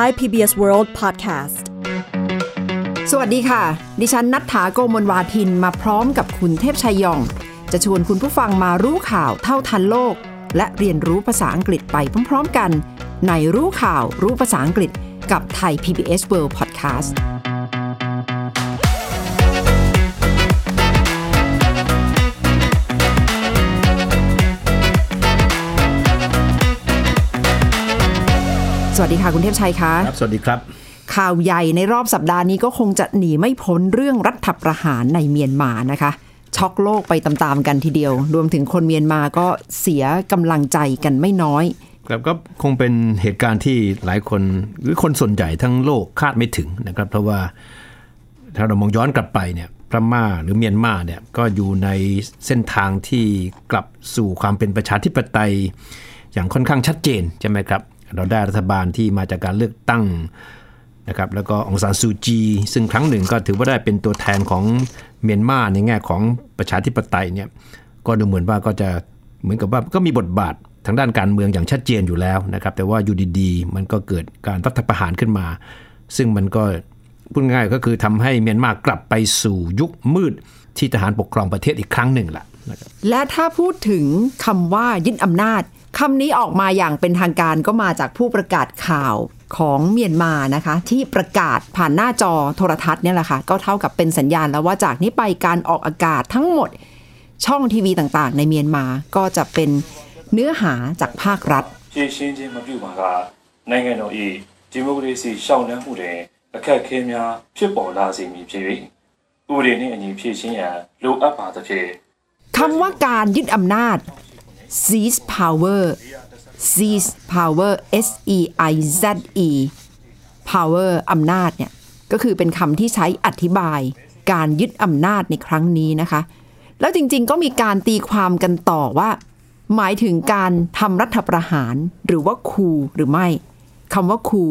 Thai PBS World Podcast สวัสดีค่ะ ดิฉันนัฐถาโกมลวาทินมาพร้อมกับคุณเทพชัยยอง จะชวนคุณผู้ฟังมารู้ข่าวเท่าทันโลก และเรียนรู้ภาษาอังกฤษไปพร้อม ๆ กัน ในรู้ข่าวรู้ภาษาอังกฤษกับไทย PBS World Podcast สวัสดีค่ะ คุณเทพชัยคะครับ สวัสดีครับ ข่าวใหญ่ในรอบสัปดาห์นี้ก็คงจะหนีไม่พ้นเรื่องรัฐประหารในเมียนมานะคะ ช็อกโลกไปตามๆกันทีเดียว รวมถึงคนเมียนมาก็เสียกำลังใจกันไม่น้อยครับก็คงเป็นเหตุการณ์ที่หลายคนหรือคนส่วนใหญ่ทั้งโลกคาดไม่ถึงนะครับ เพราะว่าถ้าเรามองย้อนกลับไปเนี่ยพม่าหรือเมียนมาเนี่ยก็อยู่ในเส้นทางที่กลับสู่ความเป็นประชาธิปไตย อย่างค่อนข้างชัดเจนใช่ไหมครับ เราได้รัฐบาลที่มาจากการเลือกตั้งนะครับแล้วก็องซานซูจี ซึ่งครั้งหนึ่งก็ถือว่าได้เป็นตัวแทนของเมียนมาในแง่ของประชาธิปไตยเนี่ยก็ดูเหมือนว่าก็จะเหมือนกับว่าก็มีบทบาททางด้านการเมืองอย่างชัดเจนอยู่แล้วนะครับ แต่ว่าอยู่ดีๆ มันก็เกิดการรัฐประหารขึ้นมา ซึ่งมันก็พูดง่ายก็คือทำให้เมียนมากลับไปสู่ยุคมืดที่ทหารปกครองประเทศอีกครั้งหนึ่งละนะและถ้าพูดถึงคำว่ายึดอำนาจ คำนี้ออกมาอย่างเป็นทางการก็มาจากผู้ประกาศข่าวของเมียนมานะคะ ที่ประกาศผ่านหน้าจอโทรทัศน์เนี่ยแหละค่ะ ก็เท่ากับเป็นสัญญาณแล้วว่าจากนี้ไปการออกอากาศทั้งหมดช่องทีวีต่างๆ ในเมียนมาก็จะเป็นเนื้อหาจากภาครัฐ ဖြည့်ရှင်းခြင်းမပြုပါကနိုင်ငံတော်၏ဒီမိုကရေစီရှောင်လန်းမှုတွင်အခက်အခဲများဖြစ်ပေါ်လာစေမည်ဖြစ်၍ဥပဒေနှင့်အညီဖြည့်ရှင်းရန်လိုအပ်ပါသဖြင့် คำว่าการยึดอำนาจ seize power seize power S E I Z E power อำนาจเนี่ยก็คือเป็นคำที่ใช้อธิบายการยึดอำนาจในครั้งนี้นะคะ แล้วจริงๆก็มีการตีความกันต่อว่า หมายถึงการทำรัฐประหารหรือว่าคูหรือไม่คำว่าคู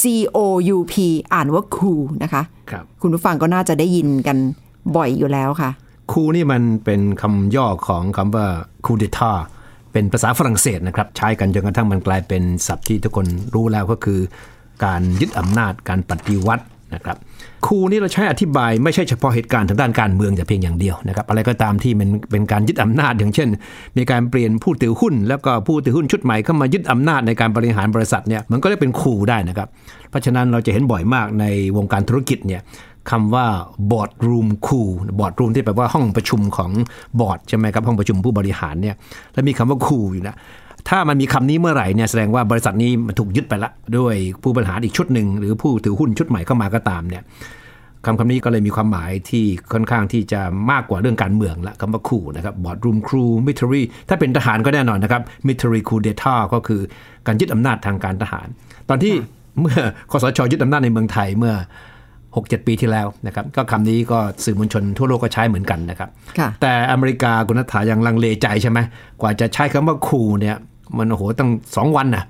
C O U P อ่านว่าคูนะคะครับคุณผู้ฟังก็น่าจะได้ยินกันบ่อยอยู่แล้วค่ะ คูนี่มันเป็นคำย่อของคำว่าคูเดตา เป็นภาษาฝรั่งเศสนะครับ ใช้กันจนกระทั่งมันกลายเป็นศัพท์ที่ทุกคนรู้แล้วก็คือ การยึดอำนาจการปฏิวัตินะครับคูนี่เราใช้อธิบายไม่ใช่เฉพาะเหตุการณ์ทางด้านการเมืองแต่เพียงอย่างเดียวนะครับอะไรก็ตามที่มันเป็นการยึดอำนาจอย่างเช่น มีการเปลี่ยนผู้ถือหุ้น แล้วก็ผู้ถือหุ้นชุดใหม่เข้ามายึดอำนาจในการบริหารบริษัทเนี่ยมันก็เรียกเป็นคูได้นะครับ เพราะฉะนั้นเราจะเห็นบ่อยมากในวงการธุรกิจเนี่ย คำว่า board room cool board room ที่แปลว่าห้องประชุมของบอร์ดใช่ไหมครับห้องประชุมผู้บริหารเนี่ยแล้วมีคำว่า cool อยู่นะถ้ามันมีคำนี้เมื่อไหร่เนี่ยแสดงว่าบริษัทนี้มันถูกยึดไปละด้วยผู้บริหารอีกชุดหนึ่ง หรือผู้ถือหุ้นชุดใหม่เข้ามาก็ตามเนี่ยคำคำนี้ก็เลยมีความหมายที่ค่อนข้างที่จะมากกว่าเรื่องการเมืองละคำว่า cool นะครับ board room crew military ถ้าเป็นทหารก็แน่นอนนะครับ military coup d'etat ก็คือการยึดอำนาจทางการทหาร ตอนที่เมื่อคสชยึดอำนาจในเมืองไทยเมื่อ 6-7 ปีที่แล้วนะครับก็คำนี้ก็สื่อมวลชนทั่วโลกก็ใช้เหมือนกันนะครับค่ะแต่อเมริกาคุณนัฐายังลังเลใจใช่ไหมกว่าจะใช้คำว่าคูเนี่ยมันโอ้โหตั้งสองวันนะ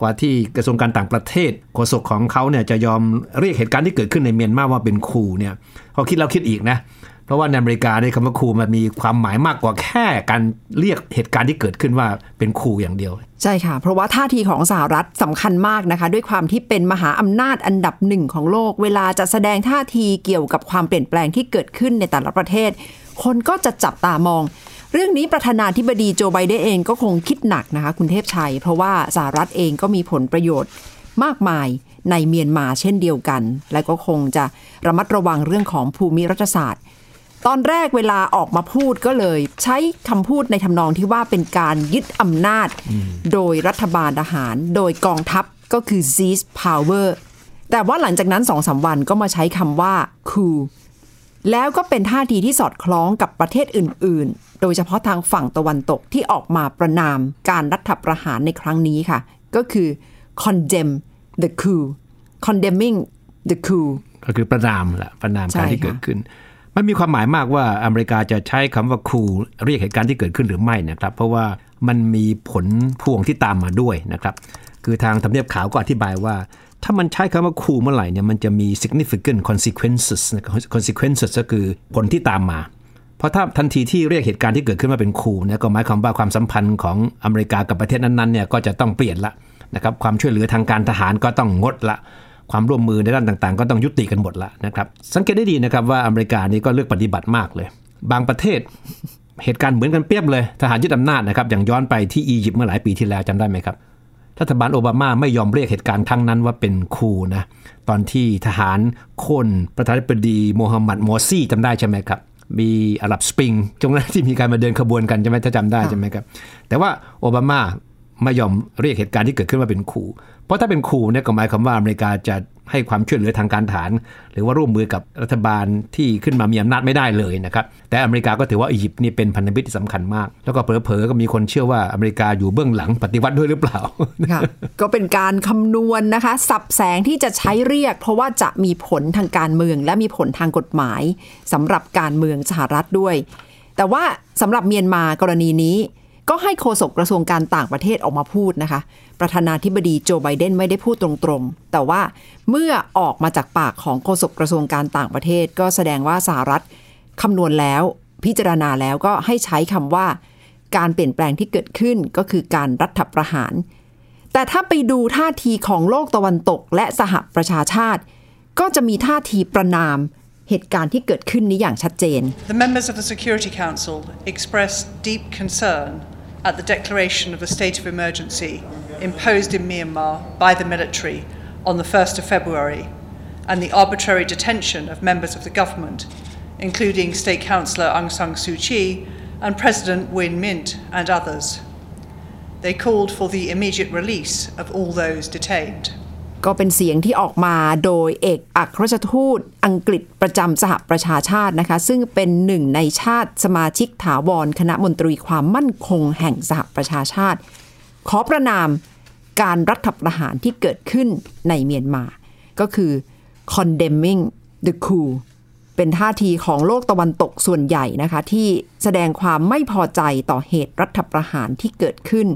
กว่าที่กระทรวงการต่างประเทศโฆษกของเขาเนี่ยจะยอมเรียกเหตุการณ์ที่เกิดขึ้นในเมียนมาว่าเป็นคูเนี่ยเขาคิดแล้วคิดอีกนะ เพราะว่าในอเมริกาเนี่ยคำว่าคูมันมีความหมายมากกว่าแค่การเรียกเหตุการณ์ที่เกิดขึ้นว่าเป็นคูอย่างเดียว ใช่ค่ะ เพราะว่าท่าทีของสหรัฐสำคัญมากนะคะ ด้วยความที่เป็นมหาอำนาจอันดับหนึ่งของโลก เวลาจะแสดงท่าทีเกี่ยวกับความเปลี่ยนแปลงที่เกิดขึ้นในแต่ละประเทศ คนก็จะจับตามอง เรื่องนี้ประธานาธิบดีโจไบเดนเองก็คงคิดหนักนะคะ คุณเทพชัย เพราะว่าสหรัฐเองก็มีผลประโยชน์มากมายในเมียนมาเช่นเดียวกัน และก็คงจะระมัดระวังเรื่องของภูมิรัฐศาสตร์ ตอนแรกเวลาออกมาพูดก็เลย ใช้คำพูดในทำนองที่ว่าเป็นการยึดอำนาจ โดยรัฐบาลทหาร โดยกองทัพก็คือ seize power แต่ว่าหลังจากนั้นสองสาวันก็มาใช้คำว่า coup แล้วก็เป็นท่าทีที่สอดคล้องกับประเทศอื่น ๆ โดยเฉพาะทางฝั่งตะวันตกที่ออกมาประนามการรัฐประหารในครั้งนี้ค่ะ ก็คือ condemn the coup condemning the coup ก็คือประนามแหละประนามใช่การที่ค่ะเกิดขึ้น มันมีความหมายมากว่าอเมริกาจะใช้คำว่าคูเรียกเหตุการณ์ที่เกิดขึ้นหรือไม่นะครับ เพราะว่ามันมีผลพวงที่ตามมาด้วยนะครับคือทางทำเนียบขาวก็อธิบายว่า ถ้ามันใช้คำว่าคูเมื่อไหร่เนี่ยมันจะมี significant consequences นะ consequences ก็คือผลที่ตามมา เพราะถ้าทันทีที่เรียกเหตุการณ์ที่เกิดขึ้นมาเป็นคูเนี่ยก็หมายความว่าความสัมพันธ์ของอเมริกากับประเทศนั้นๆเนี่ยก็จะต้องเปลี่ยนละนะครับความช่วยเหลือทางการทหารก็ต้องงดละ ความร่วมมือในด้านต่างๆ ก็ต้องยุติกันหมดละนะครับ สังเกตได้ดีนะครับว่าอเมริกานี่ก็เลือกปฏิบัติมากเลย บางประเทศเหตุการณ์เหมือนกันเปรียบเลย ทหารยึดอำนาจนะครับ อย่างย้อนไปที่อียิปต์เมื่อหลายปีที่แล้วจำได้ไหมครับ รัฐบาลโอบามาไม่ยอมเรียกเหตุการณ์ครั้งนั้นว่าเป็นคูนะ ตอนที่ทหารคนประธานาธิบดีโมฮัมหมัดมอซีจำได้ใช่ไหมครับ มีอาหรับสปริงตรงนั้นที่มีการมาเดินขบวนกันใช่ไหมถ้าจำได้ใช่ไหมครับ แต่ว่าโอบามา ไม่ยอมเรียกเหตุการณ์ที่เกิดขึ้นว่าเป็นคูเพราะถ้าเป็นคูเนี่ยก็หมายความว่าอเมริกาจะให้ความช่วยเหลือทางการทหารหรือว่าร่วมมือกับรัฐบาลที่ขึ้นมามีอำนาจไม่ได้เลยนะครับ แต่อเมริกาก็ถือว่าอียิปต์นี่เป็นพันธมิตรที่สำคัญมาก แล้วก็เผลอๆก็มีคนเชื่อว่าอเมริกาอยู่เบื้องหลังปฏิวัติด้วยหรือเปล่า ก็เป็นการคำนวณนะคะ สับแสงที่จะใช้เรียก เพราะว่าจะมีผลทางการเมือง และมีผลทางกฎหมายสำหรับการเมืองสหรัฐด้วย แต่ว่าสำหรับเมียนมากรณีนี้ ก็ให้โฆษกกระทรวงการต่างประเทศออกมาพูดนะคะ ประธานาธิบดีโจไบเดนไม่ได้พูดตรงๆ แต่ว่าเมื่อออกมาจากปากของโฆษกกระทรวงการต่างประเทศ ก็แสดงว่าสหรัฐคำนวณแล้ว พิจารณาแล้วก็ให้ใช้คำว่า การเปลี่ยนแปลงที่เกิดขึ้นก็คือการรัฐประหาร แต่ถ้าไปดูท่าทีของโลกตะวันตก และสหประชาชาติ ก็จะมีท่าทีประนามเหตุการณ์ที่เกิดขึ้นนี้อย่างชัดเจน The members of the Security Council expressed deep concern at the declaration of a state of emergency imposed in Myanmar by the military on the 1st of February and the arbitrary detention of members of the government, including State Councillor Aung San Suu Kyi and President Win Mint and others. They called for the immediate release of all those detained. ก็เป็นเสียงที่ออกมาโดยเอกอัครราชทูตอังกฤษประจำสหประชาชาตินะคะ ซึ่งเป็นหนึ่งในชาติสมาชิกถาวรคณะมนตรีความมั่นคงแห่งสหประชาชาติ ขอประนามการรัฐประหารที่เกิดขึ้นในเมียนมา ก็คือ condemning the coup เป็นท่าทีของโลกตะวันตกส่วนใหญ่นะคะ ที่แสดงความไม่พอใจต่อเหตุรัฐประหารที่เกิดขึ้น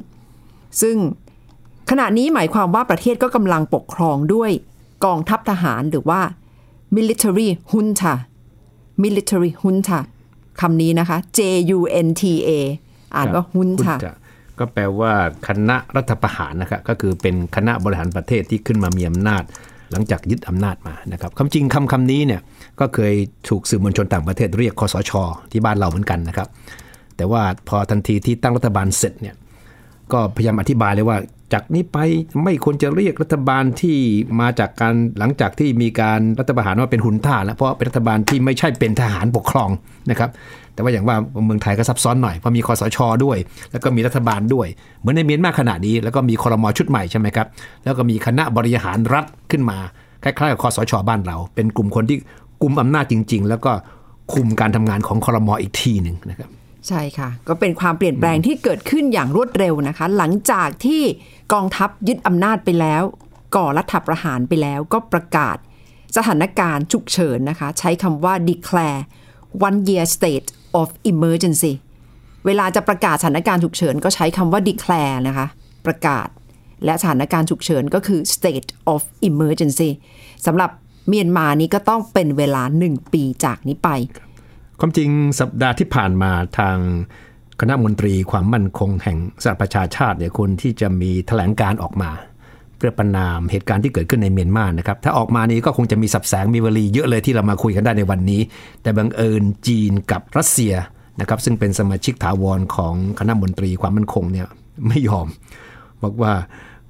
ซึ่ง ขณะนี้หมายความว่าประเทศก็กำลังปกครองด้วยกองทัพทหารหรือว่า military junta military junta คำนี้นะคะ J U N T A อ่านว่า junta จะก็แปลว่าคณะรัฐประหารนะครับก็คือเป็นคณะบริหารประเทศที่ขึ้นมามีอำนาจ หลังจากยึดอำนาจมานะครับคำจริงคำคำนี้เนี่ยก็เคยถูกสื่อมวลชนต่างประเทศเรียกคอสช ที่บ้านเราเหมือนกันนะครับ แต่ว่าพอทันทีที่ตั้งรัฐบาลเสร็จเนี่ยก็พยายามอธิบายเลยว่า จากนี้ไปไม่ควรจะเรียกรัฐบาลที่มาจากการหลังจากที่มีการรัฐประหารว่าเป็นหุนท่าแล้วเพราะเป็นรัฐบาลที่ไม่ใช่เป็นทหารปกครองนะครับ แต่ว่าอย่างว่าเมืองไทยก็ซับซ้อนหน่อยเพราะมีคอสชด้วย แล้วก็มีรัฐบาลด้วย เหมือนในเมียนมาขณะนี้ แล้วก็มีคอรมอชุดใหม่ใช่ไหมครับแล้วก็มีคณะบริหารรัฐขึ้นมาคล้ายๆกับคอสชบ้านเรา เป็นกลุ่มคนที่กลุ่มอำนาจจริง ๆ แล้วก็คุมการทำงานของคอรมออีกทีหนึ่งนะครับ ใช่ค่ะ ก็เป็นความเปลี่ยนแปลงที่เกิดขึ้นอย่างรวดเร็วนะคะ หลังจากที่กองทัพยึดอำนาจไปแล้ว ก่อรัฐประหารไปแล้วก็ประกาศสถานการณ์ฉุกเฉินนะคะ ใช้คำว่า declare one year state of emergency เวลาจะประกาศสถานการณ์ฉุกเฉินก็ใช้คำว่า declare นะคะ ประกาศ และสถานการณ์ฉุกเฉินก็คือ state of emergency สำหรับเมียนมานี้ก็ต้องเป็นเวลาหนึ่งปีจากนี้ไป ความจริงสัปดาห์ที่ผ่านมาทางคณะมนตรีความมั่นคงแห่งสหประชาชาติเนี่ยคนที่จะมีแถลงการออกมา เพื่อประนามเหตุการณ์ที่เกิดขึ้นในเมียนมานะครับ ถ้าออกมานี้ก็คงจะมีสับแสงมีวลีเยอะเลยที่เรามาคุยกันได้ในวันนี้ แต่บังเอิญจีนกับรัสเซียนะครับ ซึ่งเป็นสมาชิกถาวรของคณะมนตรีความมั่นคงเนี่ยไม่ยอม บอกว่า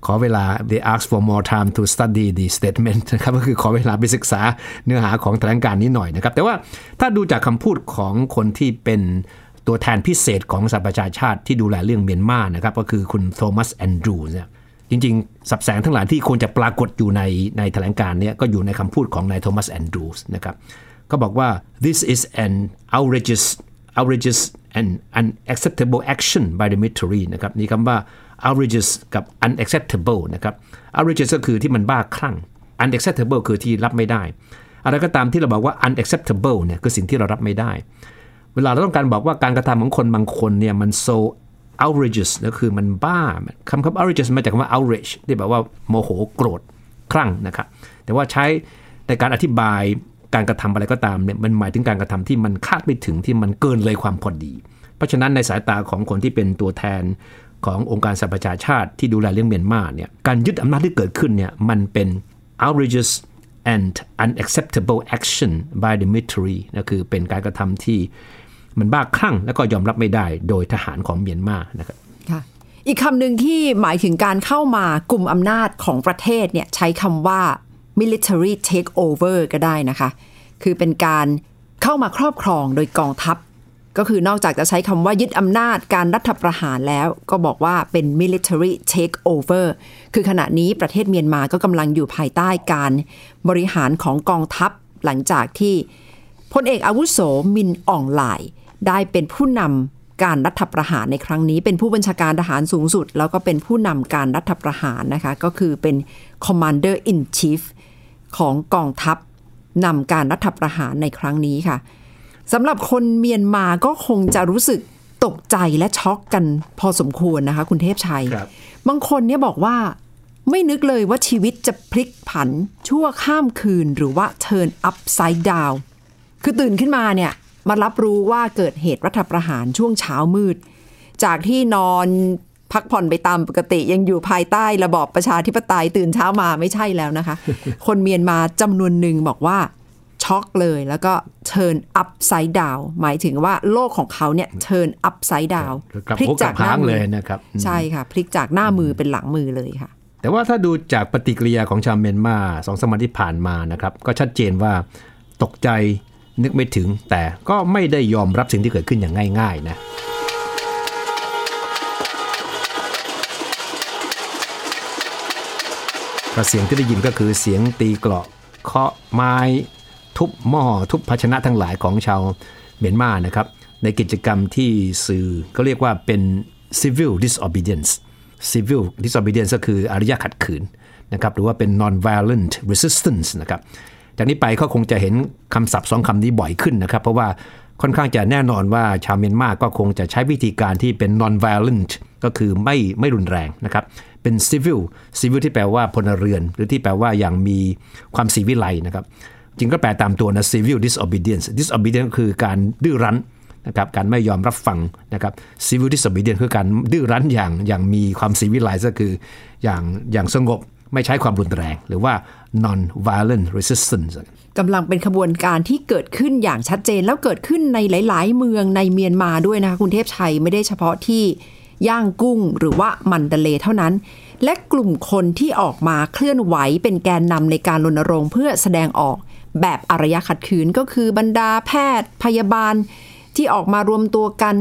ขอเวลา they ask for more time to study the statement นะครับก็คือขอเวลาไปศึกษาเนื้อหาของแถลงการนี้หน่อยนะครับ แต่ว่าถ้าดูจากคำพูดของคนที่เป็นตัวแทนพิเศษของสหประชาชาติที่ดูแลเรื่องเมียนมานะครับ ก็คือคุณโทมัสแอนดรูเนี่ยจริงๆ สับแสงทั้งหลายที่ควรจะปรากฏอยู่ในในแถลงการเนี้ก็อยู่ในคำพูดของนายโทมัสแอนดรูสนะครับก็บอกว่า this is an outrageous outrageous and unacceptable action by the military นะครับนี่คำว่า outrageous กับ unacceptable นะครับ outrageous ก็คือที่มันบ้าคลั่ง unacceptable คือที่รับไม่ได้ อะไรก็ตามที่เราบอกว่า unacceptable เนี่ยคือสิ่งที่เรารับไม่ได้ เวลาเราต้องการบอกว่าการกระทำของคนบางคนเนี่ยมัน so outrageous ก็คือมันบ้าคำคำ outrageous มาจากคำว่า outrage ที่แบบว่าโมโหโกรธคลั่งนะครับ แต่ว่าใช้ในการอธิบายการกระทำอะไรก็ตามเนี่ยมันหมายถึงการกระทำที่มันคาดไม่ถึงที่มันเกินเลยความพอดี เพราะฉะนั้นในสายตาของคนที่เป็นตัวแทน ขององค์การสหประชาชาติที่ดูแลเรื่องเมียนมาเนี่ยการยึดอำนาจที่เกิดขึ้นเนี่ยมันเป็น outrageous and unacceptable action by the military นะคือเป็นการกระทำที่มันบ้าคลั่งแล้วก็ยอมรับไม่ได้โดยทหารของเมียนมานะครับค่ะอีกคำหนึ่งที่หมายถึงการเข้ามากลุ่มอำนาจของประเทศเนี่ยใช้คำว่า military takeover ก็ได้นะคะ คือเป็นการเข้ามาครอบครองโดยกองทัพ ก็คือนอกจากจะใช้คำว่ายึดอำนาจการรัฐประหารแล้ว ก็บอกว่าเป็น military takeover คือขณะนี้ประเทศเมียนมาก็กำลังอยู่ภายใต้การบริหารของกองทัพหลังจากที่พลเอกอาวุโสมินอ่องหลาย ได้เป็นผู้นำการรัฐประหารในครั้งนี้ เป็นผู้บัญชาการทหารสูงสุด แล้วก็เป็นผู้นำการรัฐประหารนะคะ ก็คือเป็น commander in chief ของกองทัพนำการรัฐประหารในครั้งนี้ค่ะ สำหรับคนเมียนมาก็คงจะรู้สึกตกใจและช็อกกันพอสมควรนะคะ คุณเทพชัยครับบางคนเนี่ยบอกว่าไม่นึกเลยว่าชีวิตจะพลิกผันชั่วข้ามคืนหรือว่า turn upside down คือตื่นขึ้นมาเนี่ยมารับรู้ว่าเกิดเหตุรัฐประหารช่วงเช้ามืด จากที่นอนพักผ่อนไปตามปกติยังอยู่ภายใต้ระบอบประชาธิปไตยตื่นเช้ามาไม่ใช่แล้วนะคะ คนเมียนมาจำนวนหนึ่งบอกว่า ช็อกเลย แล้วก็ turn upside down หมายถึงว่าโลกของเขาเนี่ย turn upside down กลับหัวกลับหางเลยนะครับ ใช่ค่ะ พลิกจากหน้ามือเป็นหลังมือเลยค่ะ แต่ว่าถ้าดูจากปฏิกิริยาของชาวเมียนมาสองสมวันที่ผ่านมานะครับ ก็ชัดเจนว่าตกใจนึกไม่ถึง แต่ก็ไม่ได้ยอมรับสิ่งที่เกิดขึ้นอย่างง่าย ๆ นะก็เสียงที่ได้ยินก็คือเสียงตีเกราะเคาะไม้ ทุบหม้อทุบภาชนะทั้งหลายของชาวเมียนมานะครับ ในกิจกรรมที่สื่อก็เรียกว่าเป็น civil disobedience civil disobedience ก็คืออารยะขัดขืนนะครับหรือว่าเป็น non-violent resistance นะครับจากนี้ไปก็คงจะเห็นคำศัพท์สองคำนี้บ่อยขึ้นนะครับ เพราะว่าค่อนข้างจะแน่นอนว่าชาวเมียนมาก็คงจะใช้วิธีการที่เป็น non-violent ก็คือไม่ไม่รุนแรงนะครับ เป็น civil civil ที่แปลว่าพลเรือน หรือที่แปลว่าอย่างมีความสีวิไลนะครับ จริงก็แปลตามตัวนะ civil disobedience disobedience ก็คือการดื้อรั้นนะครับการไม่ยอมรับฟังนะครับ civil disobedience คือการดื้อรั้นอย่างอย่างมีความสีวิไลก็คืออย่างอย่างสงบไม่ใช้ความรุนแรง หรือว่า non violent resistance กำลังเป็นขบวนการที่เกิดขึ้นอย่างชัดเจนแล้วเกิดขึ้นในหลาย ๆ เมืองในเมียนมาด้วยนะคะคุณเทพชัยไม่ได้เฉพาะที่ย่างกุ้งหรือว่ามันเดเลยเท่านั้น และกลุ่มคนที่ออกมาเคลื่อนไหวเป็นแกนนำในการรณรงค์เพื่อแสดงออก แบบอารยะขัดขืนก็คือบรรดาแพทย์พยาบาลที่ออกมารวมตัวกัน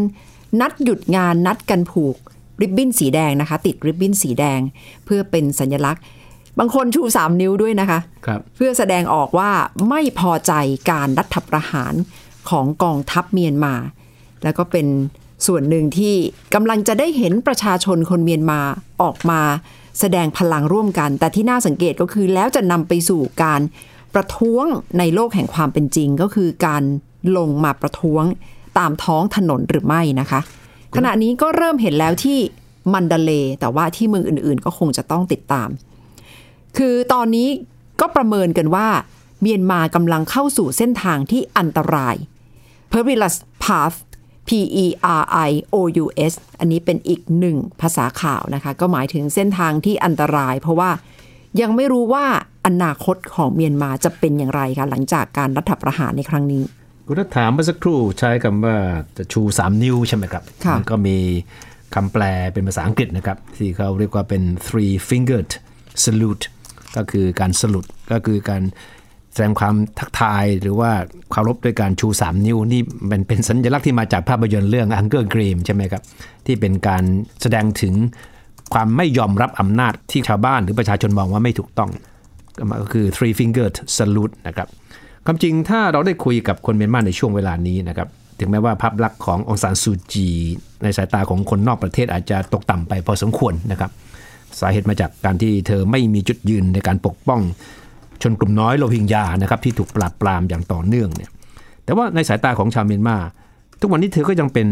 นัดหยุดงานนัดกันผูกริบบิ้นสีแดงนะคะ ติดริบบิ้นสีแดง เพื่อเป็นสัญลักษณ์ บางคนชู 3 นิ้วด้วยนะคะครับเพื่อแสดงออกว่าไม่พอใจการรัฐประหารของกองทัพเมียนมา แล้วก็เป็นส่วนหนึ่งที่กำลังจะได้เห็นประชาชนคนเมียนมาออกมา แสดงพลังร่วมกัน แต่ที่น่าสังเกตก็คือแล้วจะนำไปสู่การ ประท้วงในโลกแห่งความเป็นจริงก็คือการลงมาประท้วงตามท้องถนนหรือไม่นะคะ ขณะนี้ก็เริ่มเห็นแล้วที่มันดาเลย์แต่ว่าที่เมืองอื่นๆ ก็คงจะต้องติดตาม คือตอนนี้ก็ประเมินกันว่า เมียนมากำลังเข้าสู่เส้นทางที่อันตราย perilous path P E R I O U S อันนี้เป็นอีกหนึ่งภาษาข่าวนะคะ ก็หมายถึงเส้นทางที่อันตราย เพราะว่ายังไม่รู้ว่า อนาคตของเมียนมาจะเป็นอย่างไรคะหลังจากการรัฐประหารในครั้งนี้คุณถ้าถามเมื่อสักครู่ใช้คำว่าจะชู 3 นิ้วใช่ไหมครับค่ะมัก็มีคำแปลเป็นภาษาอังกฤษนะครับ ที่เขาเรียกว่าเป็น three fingered salute ก็คือการสลุดก็คือการแสดงความทักทายหรือว่าเคารพด้วยการชู 3 นิ้ว นี่มันเป็นสัญลักษณ์ที่มาจากภาพยนตร์เรื่อง Hunger Game ใช่ไหมครับ ที่เป็นการแสดงถึงความไม่ยอมรับอำนาจที่ชาวบ้านหรือประชาชนมองว่าไม่ถูกต้อง ก็คือ three fingered salute นะครับความจริงถ้าเราได้คุยกับคนเมียนมาในช่วงเวลานี้นะครับถึงแม้ว่าภาพลักษณ์ขององซานซูจี ในสายตาของคนนอกประเทศอาจจะตกต่ำไปพอสมควรนะครับ สาเหตุมาจากการที่เธอไม่มีจุดยืนในการปกป้อง ชนกลุ่มน้อยโรฮิงญานะครับที่ถูกปราบปรามอย่างต่อเนื่องเนี่ยแต่ว่าในสายตาของชาวเมียนมา ทุกวันนี้เธอก็ยังเป็น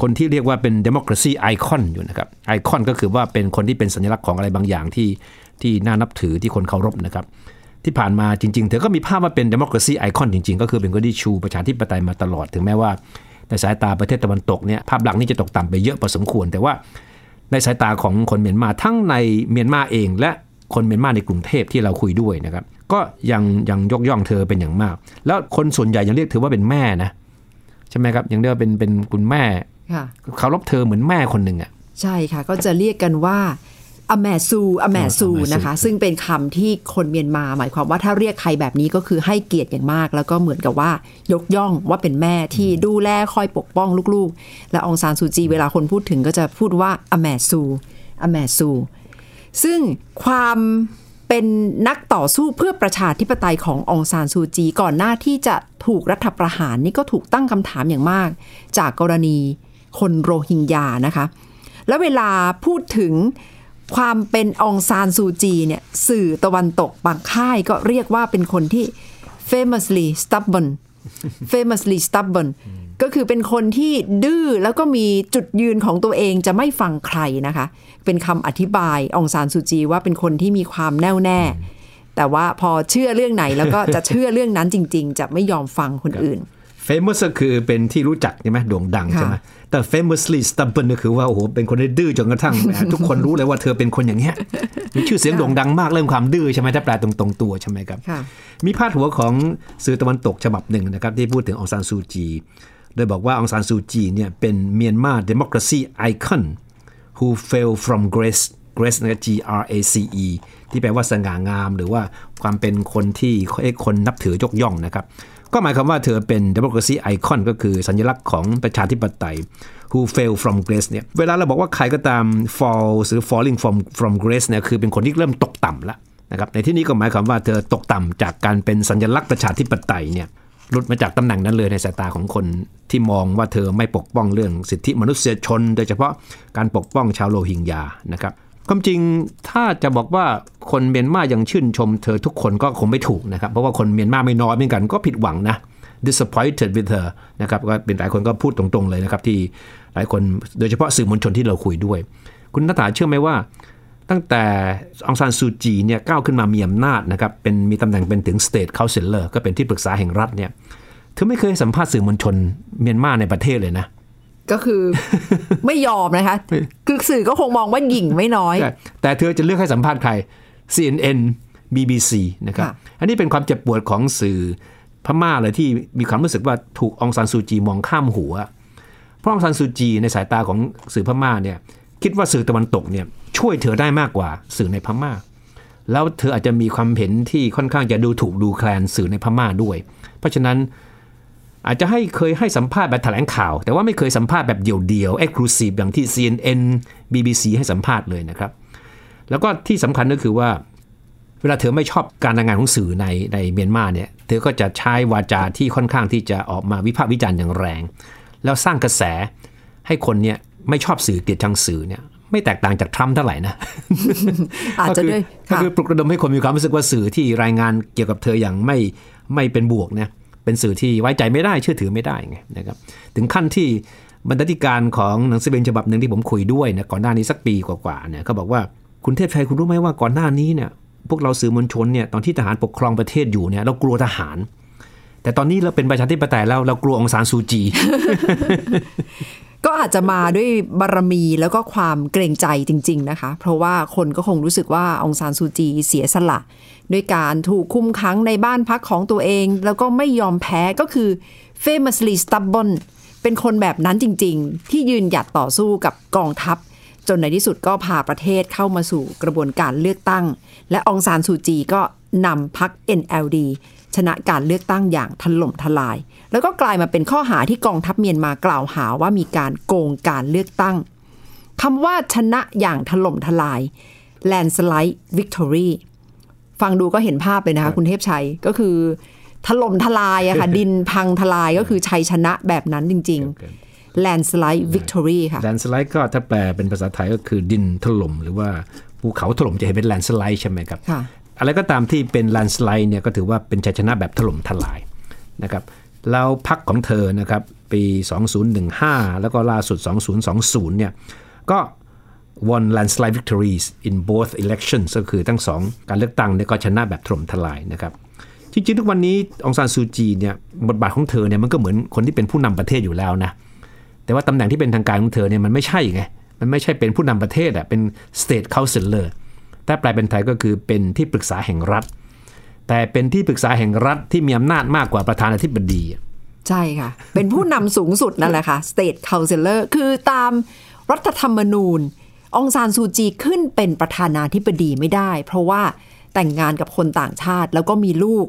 คนที่เรียกว่าเป็น democracy icon อยู่นะครับไอคอนก็คือว่าเป็นคนที่เป็นสัญลักษณ์ของอะไรบางอย่างที่ที่น่านับถือที่คนเคารพนะครับ ที่ผ่านมาจริง ๆ เธอก็มีภาพว่าเป็น democracy icon จริง ๆ ก็คือเป็นคนที่ชูประชาธิปไตยมาตลอดถึงแม้ว่าในสายตาประเทศตะวันตกเนี่ยภาพลักษณ์นี้จะตกต่ำไปเยอะพอสมควร แต่ว่าในสายตาของคนเมียนมาทั้งในเมียนมาเอง และคนเมียนมาในกรุงเทพที่เราคุยด้วยนะครับ ก็ยังยังยกย่องเธอเป็นอย่างมาก แล้วคนส่วนใหญ่ยังเรียกเธอว่าเป็นแม่นะใช่ไหมครับยังเรียกว่าเป็นเป็นคุณแม่ เคารพเธอเหมือนแม่คนหนึ่งอะใช่ค่ะ ก็จะเรียกกันว่าอแมซูอแมซูอแมซูนะคะ ซึ่งเป็นคำที่คนเมียนมา หมายความว่าถ้าเรียกใครแบบนี้ก็คือให้เกียรติอย่างมาก แล้วก็เหมือนกับว่ายกย่องว่าเป็นแม่ที่ดูแลคอยปกป้องลูกๆ และองซานซูจีเวลาคนพูดถึงก็จะพูดว่าอแมซูอแมซู ซึ่งความเป็นนักต่อสู้เพื่อประชาธิปไตยขององซานซูจี ก่อนหน้าที่จะถูกรัฐประหารนี่ก็ถูกตั้งคำถามอย่างมาก จากกรณี คนโรฮิงญานะคะ แล้วเวลาพูดถึงความเป็นองซานซูจีเนี่ยสื่อตะวันตกบางค่ายก็เรียกว่าเป็นคนที่ famously stubborn famously stubborn ก็คือเป็นคนที่ดื้อแล้วก็มีจุดยืนของตัวเองจะไม่ฟังใครนะคะ เป็นคำอธิบายองซานซูจีว่าเป็นคนที่มีความแน่วแน่ แต่ว่าพอเชื่อเรื่องไหนแล้วก็จะเชื่อเรื่องนั้นจริง ๆ จะไม่ยอมฟังคนอื่น famous ก็คือเป็นที่รู้จักใช่ไหมโด่งดังใช่ไหมแต่ famously stubborn ก็คือว่าโอ้โหเป็นคนที่ดื้อจนกระทั่งแหมทุกคนรู้เลยว่าเธอเป็นคนอย่างเงี้ยมีชื่อเสียงโด่งดังมากเรื่องความดื้อใช่ไหมถ้าแปลตรงตรงๆตัวใช่ไหมครับค่ะมีพาดหัวของสื่อตะวันตกฉบับหนึ่งนะครับที่พูดถึงองซานซูจี โดยบอกว่าองซานซูจีเนี่ยเป็นเมียนมา democracy icon who fell from grace grace นะครับ G R A C E ที่แปลว่าสง่างามหรือว่าความเป็นคนที่ให้คนนับถือยกย่องนะครับ ก็หมายความว่าเธอเป็น democracy icon ก็คือสัญลักษณ์ของประชาธิปไตย who fell from grace เนี่ย เวลาเราบอกว่าใครก็ตาม fall หรือ falling from from grace เนี่ย คือเป็นคนที่เริ่มตกต่ำแล้วนะครับ ในที่นี้ก็หมายความว่าเธอตกต่ำจากการเป็นสัญลักษณ์ประชาธิปไตยเนี่ยหลุดมาจากตำแหน่งนั้นเลยในสายตาของคนที่มองว่าเธอไม่ปกป้องเรื่องสิทธิมนุษยชน โดยเฉพาะการปกป้องชาวโรฮิงญานะครับ ความจริงถ้าจะบอกว่าคนเมียนมายังชื่นชมเธอทุกคนก็คงไม่ถูกนะครับ เพราะว่าคนเมียนมาไม่น้อยเหมือนกันก็ผิดหวังนะ disappointed with her นะครับก็เป็นหลายคนก็พูดตรงๆเลยนะครับ ที่หลายคนโดยเฉพาะสื่อมวลชนที่เราคุยด้วย คุณนัฐาเชื่อไหมว่า ตั้งแต่องซานซูจีเนี่ยก้าวขึ้นมามีอำนาจนะครับเป็นมีตำแหน่งเป็นถึง state councilor ก็เป็นที่ปรึกษาแห่งรัฐเนี่ยเธอไม่เคยสัมภาษณ์สื่อมวลชนเมียนมาในประเทศเลยนะ ก็คือไม่ยอมนะคะ คือสื่อก็คงมองว่าหยิ่งไม่น้อย แต่แต่เธอจะเลือกให้สัมภาษณ์ใคร CNN BBC นะครับค่ะอันนี้เป็นความเจ็บปวดของสื่อพม่าเลยที่มีความรู้สึกว่าถูกองซานซูจีมองข้ามหัว เพราะองซานซูจีในสายตาของสื่อพม่าเนี่ยคิดว่าสื่อตะวันตกเนี่ยช่วยเธอได้มากกว่าสื่อในพม่า แล้วเธออาจจะมีความเห็นที่ค่อนข้างจะดูถูกดูแคลนสื่อในพม่าด้วย เพราะฉะนั้น อาจจะให้เคยให้สัมภาษณ์แบบแถลงข่าว แต่ว่าไม่เคยสัมภาษณ์แบบเดี่ยวๆ exclusive อย่างที่ CNN BBC ให้สัมภาษณ์เลยนะครับ แล้วก็ที่สำคัญก็คือว่า เวลาเธอไม่ชอบการทำงานของสื่อในในเมียนมาเนี่ย เธอก็จะใช้วาจาที่ค่อนข้างที่จะออกมาวิพากษ์วิจารณ์อย่างแรง แล้วสร้างกระแสให้คนเนี่ยไม่ชอบสื่อเกลียดชังสื่อเนี่ยไม่แตกต่างจากทรัมป์เท่าไหร่นะอาจจะด้วยก็ค่ะคือปลุกระดมให้คนมีความรู้สึกว่าสื่อที่รายงานเกี่ยวกับเธออย่างไม่ไม่เป็นบวกเนี่ย เป็นสื่อที่ไว้ใจไม่ได้เชื่อถือไม่ได้ไงนะครับถึงขั้นที่บรรณาธิการของหนังสือเป็นฉบับหนึ่งที่ผมคุยด้วยนะก่อนหน้านี้สักปีกว่าๆเนี่ยเขาบอกว่าคุณเทพชัยคุณรู้ไหมว่าก่อนหน้านี้เนี่ยพวกเราสื่อมวลชนเนี่ยตอนที่ทหารปกครองประเทศอยู่เนี่ยเรากลัวทหาร แต่ตอนนี้เราเป็นประชาธิปไตยแล้วเรากลัวองซานซูจี ก็อาจจะมาด้วยบารมีแล้วก็ความเกรงใจจริง ๆ นะคะ เพราะว่าคนก็คงรู้สึกว่าองซานซูจีเสียสละ ด้วยการถูกคุมขังในบ้านพักของตัวเอง แล้วก็ไม่ยอมแพ้ก็คือ famously stubborn เป็นคนแบบนั้นจริง ๆ ที่ยืนหยัดต่อสู้กับกองทัพ จนในที่สุดก็พาประเทศเข้ามาสู่กระบวนการเลือกตั้ง และองซานซูจีก็นำพัก NLD ชนะการเลือกตั้งอย่างถล่มทลาย แล้วก็กลายมาเป็นข้อหาที่กองทัพเมียนมากล่าวหาว่ามีการโกงการเลือกตั้งคำว่าชนะอย่างถล่มทลาย landslide victory ฟังดูก็เห็นภาพเลยนะคะคุณเทพชัยก็คือ ถล่มทลายอะค่ะ ดินพังทลายก็คือชัยชนะแบบนั้นจริง ๆ landslide victory ค่ะแลนสไลด์ก็ถ้าแปลเป็นภาษาไทยก็คือดินถล่มหรือว่าภูเขาถล่มจะเห็นเป็นแลนสไลด์ใช่ไหมครับค่ะอะไรก็ตามที่เป็นแลนสไลด์เนี่ยก็ถือว่าเป็นชัยชนะแบบถล่มทลายนะครับ แล้วพักของเธอนะครับปี 2015 แล้วก็ล่าสุด 2020 เนี่ย ก็ won landslide victories in both elections ก็คือทั้งสองการเลือกตั้งเนี่ยก็ชนะแบบถล่มทลายนะครับ จริงๆ ทุกวันนี้องซานซูจีเนี่ยบทบาทของเธอเนี่ยมันก็เหมือนคนที่เป็นผู้นำประเทศอยู่แล้วนะ แต่ว่าตำแหน่งที่เป็นทางการของเธอเนี่ยมันไม่ใช่ไง มันไม่ใช่เป็นผู้นำประเทศอะเป็น state councilor แต่แปลเป็นไทยก็คือเป็นที่ปรึกษาแห่งรัฐ แต่เป็นที่ปรึกษาแห่งรัฐที่มีอำนาจมากกว่าประธานาธิบดี ใช่ค่ะ เป็นผู้นำสูงสุดนั่นแหละค่ะ state councilor คือตามรัฐธรรมนูญ องซานซูจีขึ้นเป็นประธานาธิบดีไม่ได้ เพราะว่าแต่งงานกับคนต่างชาติแล้วก็มีลูก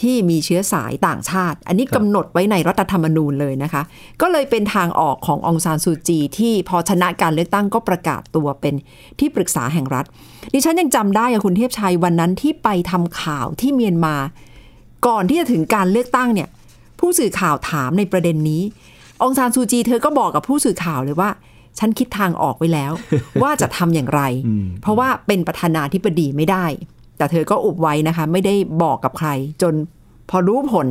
ที่มีเชื้อสายต่างชาติ อันนี้กำหนดไว้ในรัฐธรรมนูญเลยนะคะ ก็เลยเป็นทางออกขององซานซูจีที่พอชนะการเลือกตั้งก็ประกาศตัวเป็นที่ปรึกษาแห่งรัฐ ดิฉันยังจำได้กับคุณเทพชัยวันนั้นที่ไปทำข่าวที่เมียนมา ก่อนที่จะถึงการเลือกตั้งเนี่ย ผู้สื่อข่าวถามในประเด็นนี้องซานซูจีเธอก็บอกกับผู้สื่อข่าวเลยว่าฉันคิดทางออกไว้แล้ว ว่าจะทำอย่างไร เพราะว่าเป็นประธานาธิบดีไม่ได้ แต่เธอก็อุบไว้นะคะ ไม่ได้บอกกับใคร จนพอรู้ผล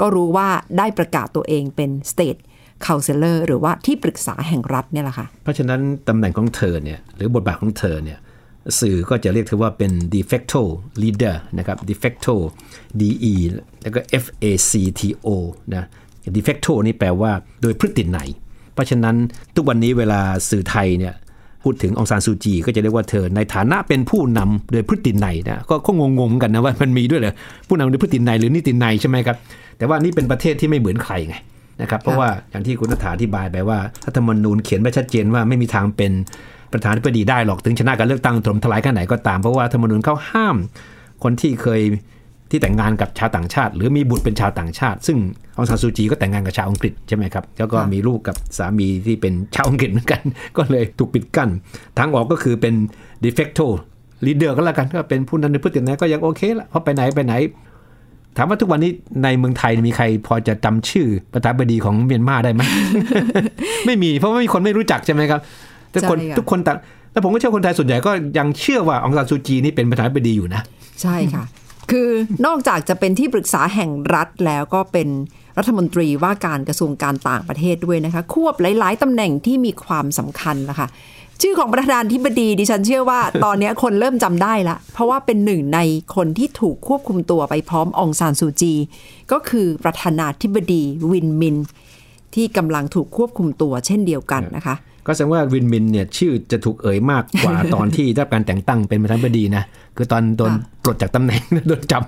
ก็รู้ว่าได้ประกาศตัวเองเป็น state counselor หรือว่าที่ปรึกษาแห่งรัฐเนี่ยแหละค่ะ เพราะฉะนั้นตำแหน่งของเธอเนี่ยหรือบทบาทของเธอเนี่ยสื่อก็จะเรียกเธอว่าเป็น de facto leader นะครับ de facto de แล้วก็ f a c t o นะ de facto นี่แปลว่าโดยพฤติไหน เพราะฉะนั้นทุกวันนี้เวลาสื่อไทยเนี่ย พูดถึงองซานซูจี ก็จะเรียกว่าเธอในฐานะเป็นผู้นำโดยพฤติไหนนะก็ก็งงๆกันนะว่ามันมีด้วยเหรอผู้นำโดยพฤติไหนหรือนิติไหนใช่ไหมครับ แต่ว่านี่เป็นประเทศที่ไม่เหมือนใครไงนะครับเพราะว่าอย่างที่คุณนัฐาอธิบายไปว่ารัฐธรรมนูญเขียนไว้ชัดเจนว่าไม่มีทางเป็นประธานาธิบดีได้หรอกถึงชนะการเลือกตั้งถล่มทลายแค่ไหนก็ตามเพราะว่ารัฐธรรมนูญเขาห้าม คนที่เคย ที่แต่งงานกับชาวต่างชาติ หรือมีบุตรเป็นชาวต่างชาติ ซึ่งองซานซูจีก็แต่งงานกับชาวอังกฤษใช่ไหมครับแล้วก็ค่ะมีลูกกับสามีที่เป็นชาวอังกฤษเหมือนกัน ก็เลยถูกปิดกั้นทางออกก็คือเป็น de facto leader ก็แล้วกันก็เป็นผู้นำในพฤติกรรมก็ยังโอเคละเพราะไปไหนไปไหน ถามว่าทุกวันนี้ในเมืองไทยมีใครพอจะจำชื่อประธานาธิบดีของเมียนมาได้ไหมไม่มีเพราะว่ามีคนไม่รู้จักใช่ไหมครับแต่คนใช่ค่ะทุกคนต่างแล้วผมก็เชื่อคนไทยส่วนใหญ่ก็ยังเชื่อว่าองซานซูจีนี่เป็นประธานาธิบดีอยู่นะ ใช่ค่ะ คือนอกจากจะเป็นที่ปรึกษาแห่งรัฐแล้วก็เป็นรัฐมนตรีว่าการกระทรวงการต่างประเทศด้วยนะคะ ควบหลาย ๆตำแหน่งที่มีความสำคัญละคะชื่อของประธานธิบดีดิฉันเชื่อว่าตอนนี้คนเริ่มจำได้ละ เพราะว่าเป็นหนึ่งในคนที่ถูกควบคุมตัวไปพร้อมองซานซูจี ก็คือประธานาธิบดีวินมิน ที่กำลังถูกควบคุมตัวเช่นเดียวกันนะคะ ก็แสดงว่าวินมินเนี่ยชื่อจะถูกเอ่ยมากกว่าตอนที่ได้รับการแต่งตั้งเป็นประธานาธิบดีนะคือตอนโดนค่ะปลดจากตำแหน่งโดนจับ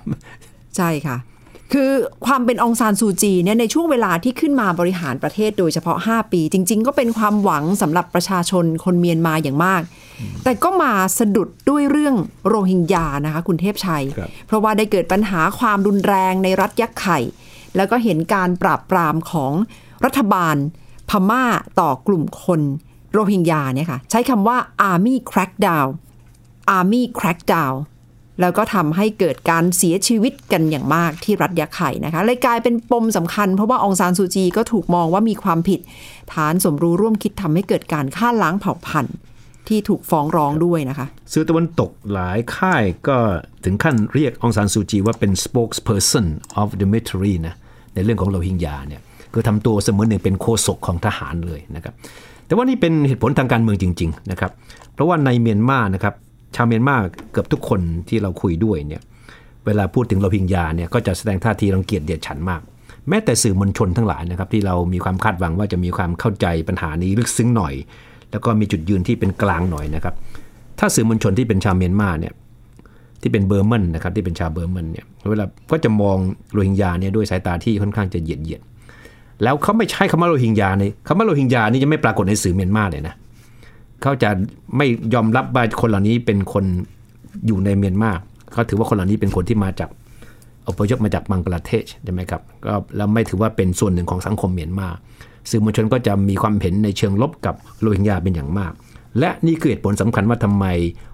ใช่ค่ะ คือความเป็นองซานซูจีเนี่ยในช่วงเวลาที่ขึ้นมาบริหารประเทศโดยเฉพาะ 5 ปี จริง ๆ ก็เป็นความหวังสำหรับประชาชนคนเมียนมาอย่างมาก แต่ก็มาสะดุดด้วยเรื่องโรฮิงญานะคะ คุณเทพชัยครับเพราะว่าได้เกิดปัญหาความรุนแรงในรัฐยักษ์ไข่ แล้วก็เห็นการปราบปรามของรัฐบาลพ ม่าต่อกลุ่มคนโรฮิงญาเนี่ยค่ะ ใช้คำว่า army crackdown army crackdown แล้วก็ทำให้เกิดการเสียชีวิตกันอย่างมากที่รัฐยะไข่นะคะเลยกลายเป็นปมสำคัญเพราะว่าองซานซูจีก็ถูกมองว่ามีความผิด ฐานสมรู้ร่วมคิดทำให้เกิดการฆ่าล้างเผ่าพันธุ์ที่ถูกฟ้องร้องด้วยนะคะสื่อตะวันตกหลายค่ายก็ถึงขั้นเรียกองซานซูจีว่าเป็น spokesperson of the military นะในเรื่องของโรฮิงญาเนี่ย คือทำตัวเสมือนหนึ่งเป็นโฆษกของทหารเลยนะครับแต่ว่านี่เป็นเหตุผลทางการเมืองจริงๆนะครับเพราะว่าในเมียนมานะครับชาวเมียนมาเกือบทุกคนที่เราคุยด้วยเนี่ยเวลาพูดถึงโรฮิงญาเนี่ยก็จะแสดงท่าทีรังเกียจเดียดฉันมาก แม้แต่สื่อมวลชนทั้งหลายนะครับที่เรามีความคาดหวังว่าจะมีความเข้าใจปัญหานี้ลึกซึ้งหน่อย แล้วก็มีจุดยืนที่เป็นกลางหน่อยนะครับถ้าสื่อมวลชนที่เป็นชาวเมียนมาเนี่ยที่เป็นเบอร์มันนะครับที่เป็นชาวเบอร์มันเนี่ยเวลาก็จะมองโรฮิงญาเนี่ยด้วยสายตาที่ค่อนข้างจะเหยียดเหยียด แล้วเขาไม่ใช้คำว่าโรฮิงญาในคำว่าโรฮิงญานี่จะไม่ปรากฏในสื่อเมียนมาเลยนะเขาจะไม่ยอมรับว่าคนเหล่านี้เป็นคนอยู่ในเมียนมาเขาถือว่าคนเหล่านี้เป็นคนที่มาจากอพยพมาจากบังกลาเทศใช่ไหมครับก็แล้วไม่ถือว่าเป็นส่วนหนึ่งของสังคมเมียนมาสื่อมวลชนก็จะมีความเห็นในเชิงลบกับโรฮิงญาเป็นอย่างมาก และนี่คือเหตุผลสำคัญว่าทำไม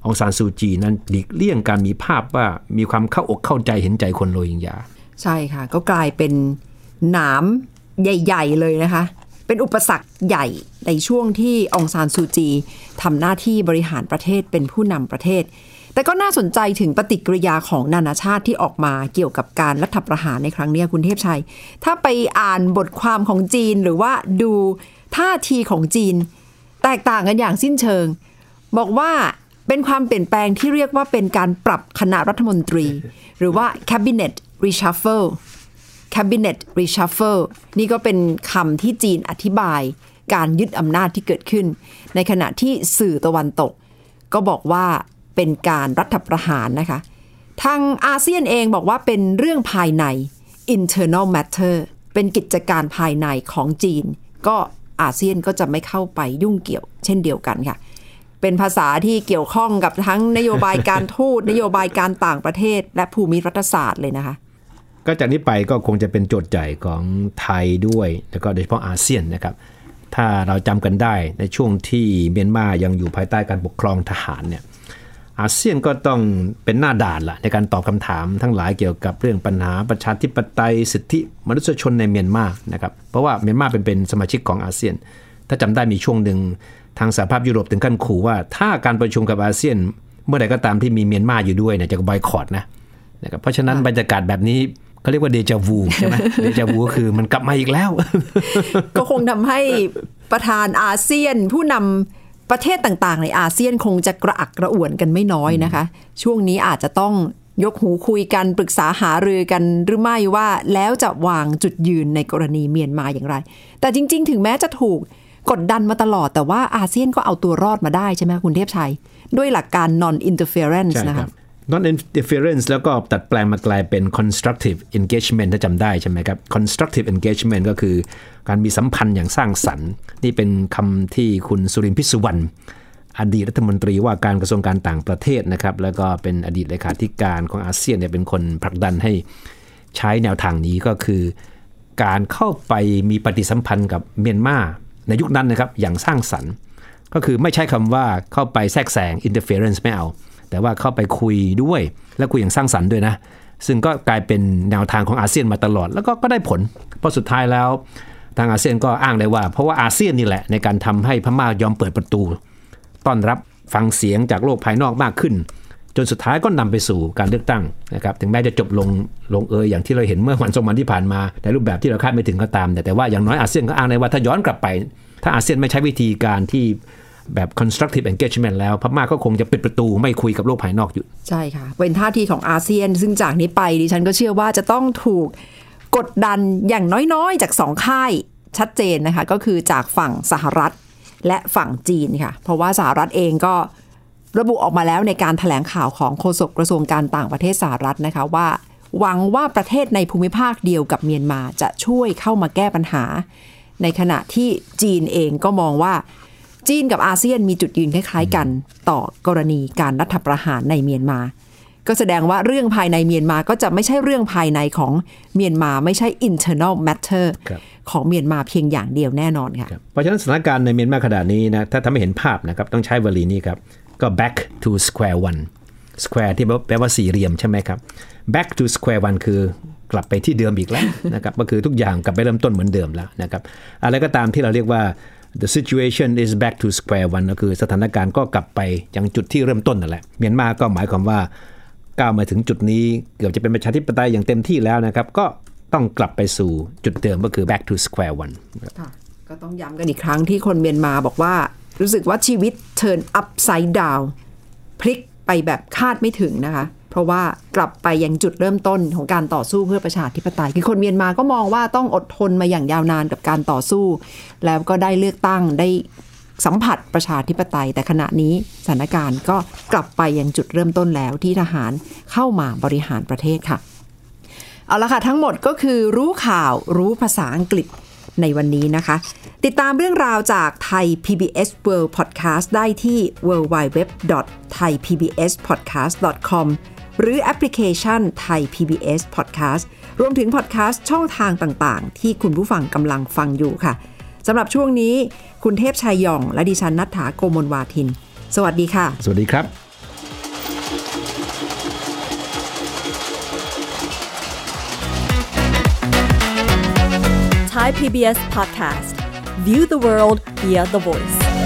องซานซูจีนั้นหลีกเลี่ยงการมีภาพว่ามีความเข้าอกเข้าใจเห็นใจคนโรฮิงญา ใช่ค่ะ ก็กลายเป็นหนาม ใหญ่ ๆ เลยนะคะ เป็นอุปสรรคใหญ่ในช่วงที่องซานซูจีทำหน้าที่บริหารประเทศเป็นผู้นำประเทศ แต่ก็น่าสนใจถึงปฏิกิริยาของนานาชาติที่ออกมาเกี่ยวกับการรัฐประหารในครั้งนี้คุณเทพชัย ถ้าไปอ่านบทความของจีนหรือว่าดูท่าทีของจีน แตกต่างกันอย่างสิ้นเชิง บอกว่าเป็นความเปลี่ยนแปลงที่เรียกว่าเป็นการปรับคณะรัฐมนตรี หรือว่า cabinet reshuffle cabinet reshuffle นี่ก็เป็นคำที่จีนอธิบายการยึดอำนาจที่เกิดขึ้น ในขณะที่สื่อตะวันตก ก็บอกว่าเป็นการรัฐประหารนะคะ ทางอาเซียนเองบอกว่าเป็นเรื่องภายใน internal matter เป็นกิจการภายในของจีน ก็อาเซียนก็จะไม่เข้าไปยุ่งเกี่ยว เช่นเดียวกันค่ะ เป็นภาษาที่เกี่ยวข้องกับทั้งนโยบายการทูตนโยบายการต่างประเทศ และภูมิรัฐศาสตร์เลยนะคะ ก็จากนี้ไปก็คงจะเป็นโจทย์ใหญ่ของไทยด้วย แล้วก็โดยเฉพาะอาเซียนนะครับ ถ้าเราจำกันได้ในช่วงที่เมียนมายังอยู่ภายใต้การปกครองทหารเนี่ยอาเซียนก็ต้องเป็นหน้าด่านละในการตอบคำถามทั้งหลายเกี่ยวกับเรื่องปัญหาประชาธิปไตยสิทธิมนุษยชนในเมียนมานะครับเพราะว่าเมียนมาเป็นเป็นสมาชิกของอาเซียน ถ้าจำได้มีช่วงหนึ่งทางสหภาพยุโรปถึงขั้นขู่ว่า ถ้าการประชุมกับอาเซียน เมื่อใดก็ตามที่มีเมียนมาอยู่ด้วยเนี่ยจะบอยคอรดนะนะครับเพราะฉะนั้นบรรยากาศแบบนี้ เขาเรียกว่าเดจาวูใช่ไหมเดจาวูก็คือมันกลับมาอีกแล้ว ก็คงทำให้ประธานอาเซียนผู้นำประเทศต่างๆ ในอาเซียนคงจะกระอักกระอ่วนกันไม่น้อยนะคะ ช่วงนี้อาจจะต้องยกหูคุยกันปรึกษาหารือกันหรือไม่ว่าแล้วจะวางจุดยืนในกรณีเมียนมาอย่างไร แต่จริง ๆ ถึงแม้จะถูกกดดันมาตลอดแต่ว่าอาเซียนก็เอาตัวรอดมาได้ใช่ไหมคุณเทพชัย ด้วยหลักการ non interference ใช่นะครัคะบ non interference แล้วก็ตัดแปลงมากลายเป็น constructive engagement ถ้าจำได้ใช่ไหมครับ constructive engagement ก็คือการมีสัมพันธ์อย่างสร้างสรรค์ นี่เป็นคำที่คุณสุรินทร์พิสุวรรณอดีตรัฐมนตรีว่าการกระทรวงการต่างประเทศนะครับ แล้วก็เป็นอดีตเลขาธิการของอาเซียนเนี่ยเป็นคนผลักดันให้ใช้แนวทางนี้ก็คือ การเข้าไปมีปฏิสัมพันธ์กับเมียนมาในยุคนั้นนะครับอย่างสร้างสรรค์ ก็คือไม่ใช่คำว่าเข้าไปแทรกแซง interference ไม่เอา แต่ว่าเข้าไปคุยด้วย และคุยอย่างสร้างสรรค์ด้วยนะ ซึ่งก็กลายเป็นแนวทางของอาเซียนมาตลอด แล้วก็ก็ได้ผล เพราะสุดท้ายแล้วทางอาเซียนก็อ้างได้ว่า เพราะว่าอาเซียนนี่แหละในการทำให้พม่ายอมเปิดประตู ต้อนรับฟังเสียงจากโลกภายนอกมากขึ้น จนสุดท้ายก็นำไปสู่การเลือกตั้งนะครับถึงแม้จะจบลงลงเอยอย่างที่เราเห็นเมื่อวันสองวันที่ผ่านมาในรูปแบบที่เราคาดไม่ถึงก็ตาม แต่แต่ว่าอย่างน้อยอาเซียนก็อ้างได้ว่าถ้าย้อนกลับไป ถ้าอาเซียนไม่ใช้วิธีการที่ แบบ constructive engagement แล้วพม่าก็คงจะปิดประตูไม่คุยกับโลกภายนอกอยู่ ใช่ค่ะ เป็นท่าทีของอาเซียน ซึ่งจากนี้ไปดิฉันก็เชื่อว่าจะต้องถูกกดดันอย่างน้อยๆ จากสองค่ายชัดเจนนะคะ ก็คือจากฝั่งสหรัฐและฝั่งจีนค่ะ เพราะว่าสหรัฐเองก็ระบุออกมาแล้วในการถแถลงข่าวของโฆษกกระทรวงการต่างประเทศสหรัฐนะคะว่า หวังว่าประเทศในภูมิภาคเดียวกับเมียนมาจะช่วยเข้ามาแก้ปัญหา ในขณะที่จีนเองก็มองว่า จีนกับอาเซียนมีจุดยืนคล้าย ๆ กันต่อกรณีการรัฐประหารในเมียนมา ก็แสดงว่าเรื่องภายในเมียนมาก็จะไม่ใช่เรื่องภายในของเมียนมาไม่ใช่ internal matter ครับของเมียนมาเพียงอย่างเดียวแน่นอนค่ะเพราะฉะนั้นสถานการณ์ในเมียนมาขณะนี้นะถ้าทำให้เห็นภาพนะครับต้องใช้วลีนี้ครับ ก็ back to square one square ที่แปลว่าสี่เหลี่ยมใช่ไหมครับ back to square one คือกลับไปที่เดิมอีกแล้วนะครับก็คือทุกอย่างกลับไปเริ่มต้นเหมือนเดิมแล้วนะครับอะไรก็ตามที่เราเรียกว่า the situation is back to square one ก็คือสถานการณ์ก็กลับไปยังจุดที่เริ่มต้นนั่นแหละ เมียนมาก็หมายความว่าก้าวมาถึงจุดนี้เกือบจะเป็นประชาธิปไตยอย่างเต็มที่แล้วนะครับ ก็ต้องกลับไปสู่จุดเดิมก็คือ back to square one ก็ต้องย้ำกันอีกครั้งที่คนเมียนมาบอกว่า รู้สึกว่าชีวิต turn upside down พลิกไปแบบคาดไม่ถึงนะคะ เพราะว่ากลับไปยังจุดเริ่มต้นของการต่อสู้เพื่อประชาธิปไตย คือคนเมียนมาก็มองว่าต้องอดทนมาอย่างยาวนานกับการต่อสู้ แล้วก็ได้เลือกตั้งได้สัมผัสประชาธิปไตย แต่ขณะนี้สถานการณ์ก็กลับไปยังจุดเริ่มต้นแล้วที่ทหารเข้ามาบริหารประเทศค่ะ เอาละค่ะทั้งหมดก็คือรู้ข่าวรู้ภาษาอังกฤษในวันนี้นะคะ ติดตามเรื่องราวจากไทย PBS World Podcast ได้ที่ www.thaipbspodcast.com หรือแอปพลิเคชันไทย PBS Podcast รวมถึงพอดแคสต์ช่องทางต่างๆ ที่คุณผู้ฟังกำลังฟังอยู่ค่ะสำหรับช่วงนี้ คุณเทพชัยยองและดิฉันนัฐถาโกมลวาทิน สวัสดีค่ะ สวัสดีครับ Thai PBS podcast. View the world via the voice.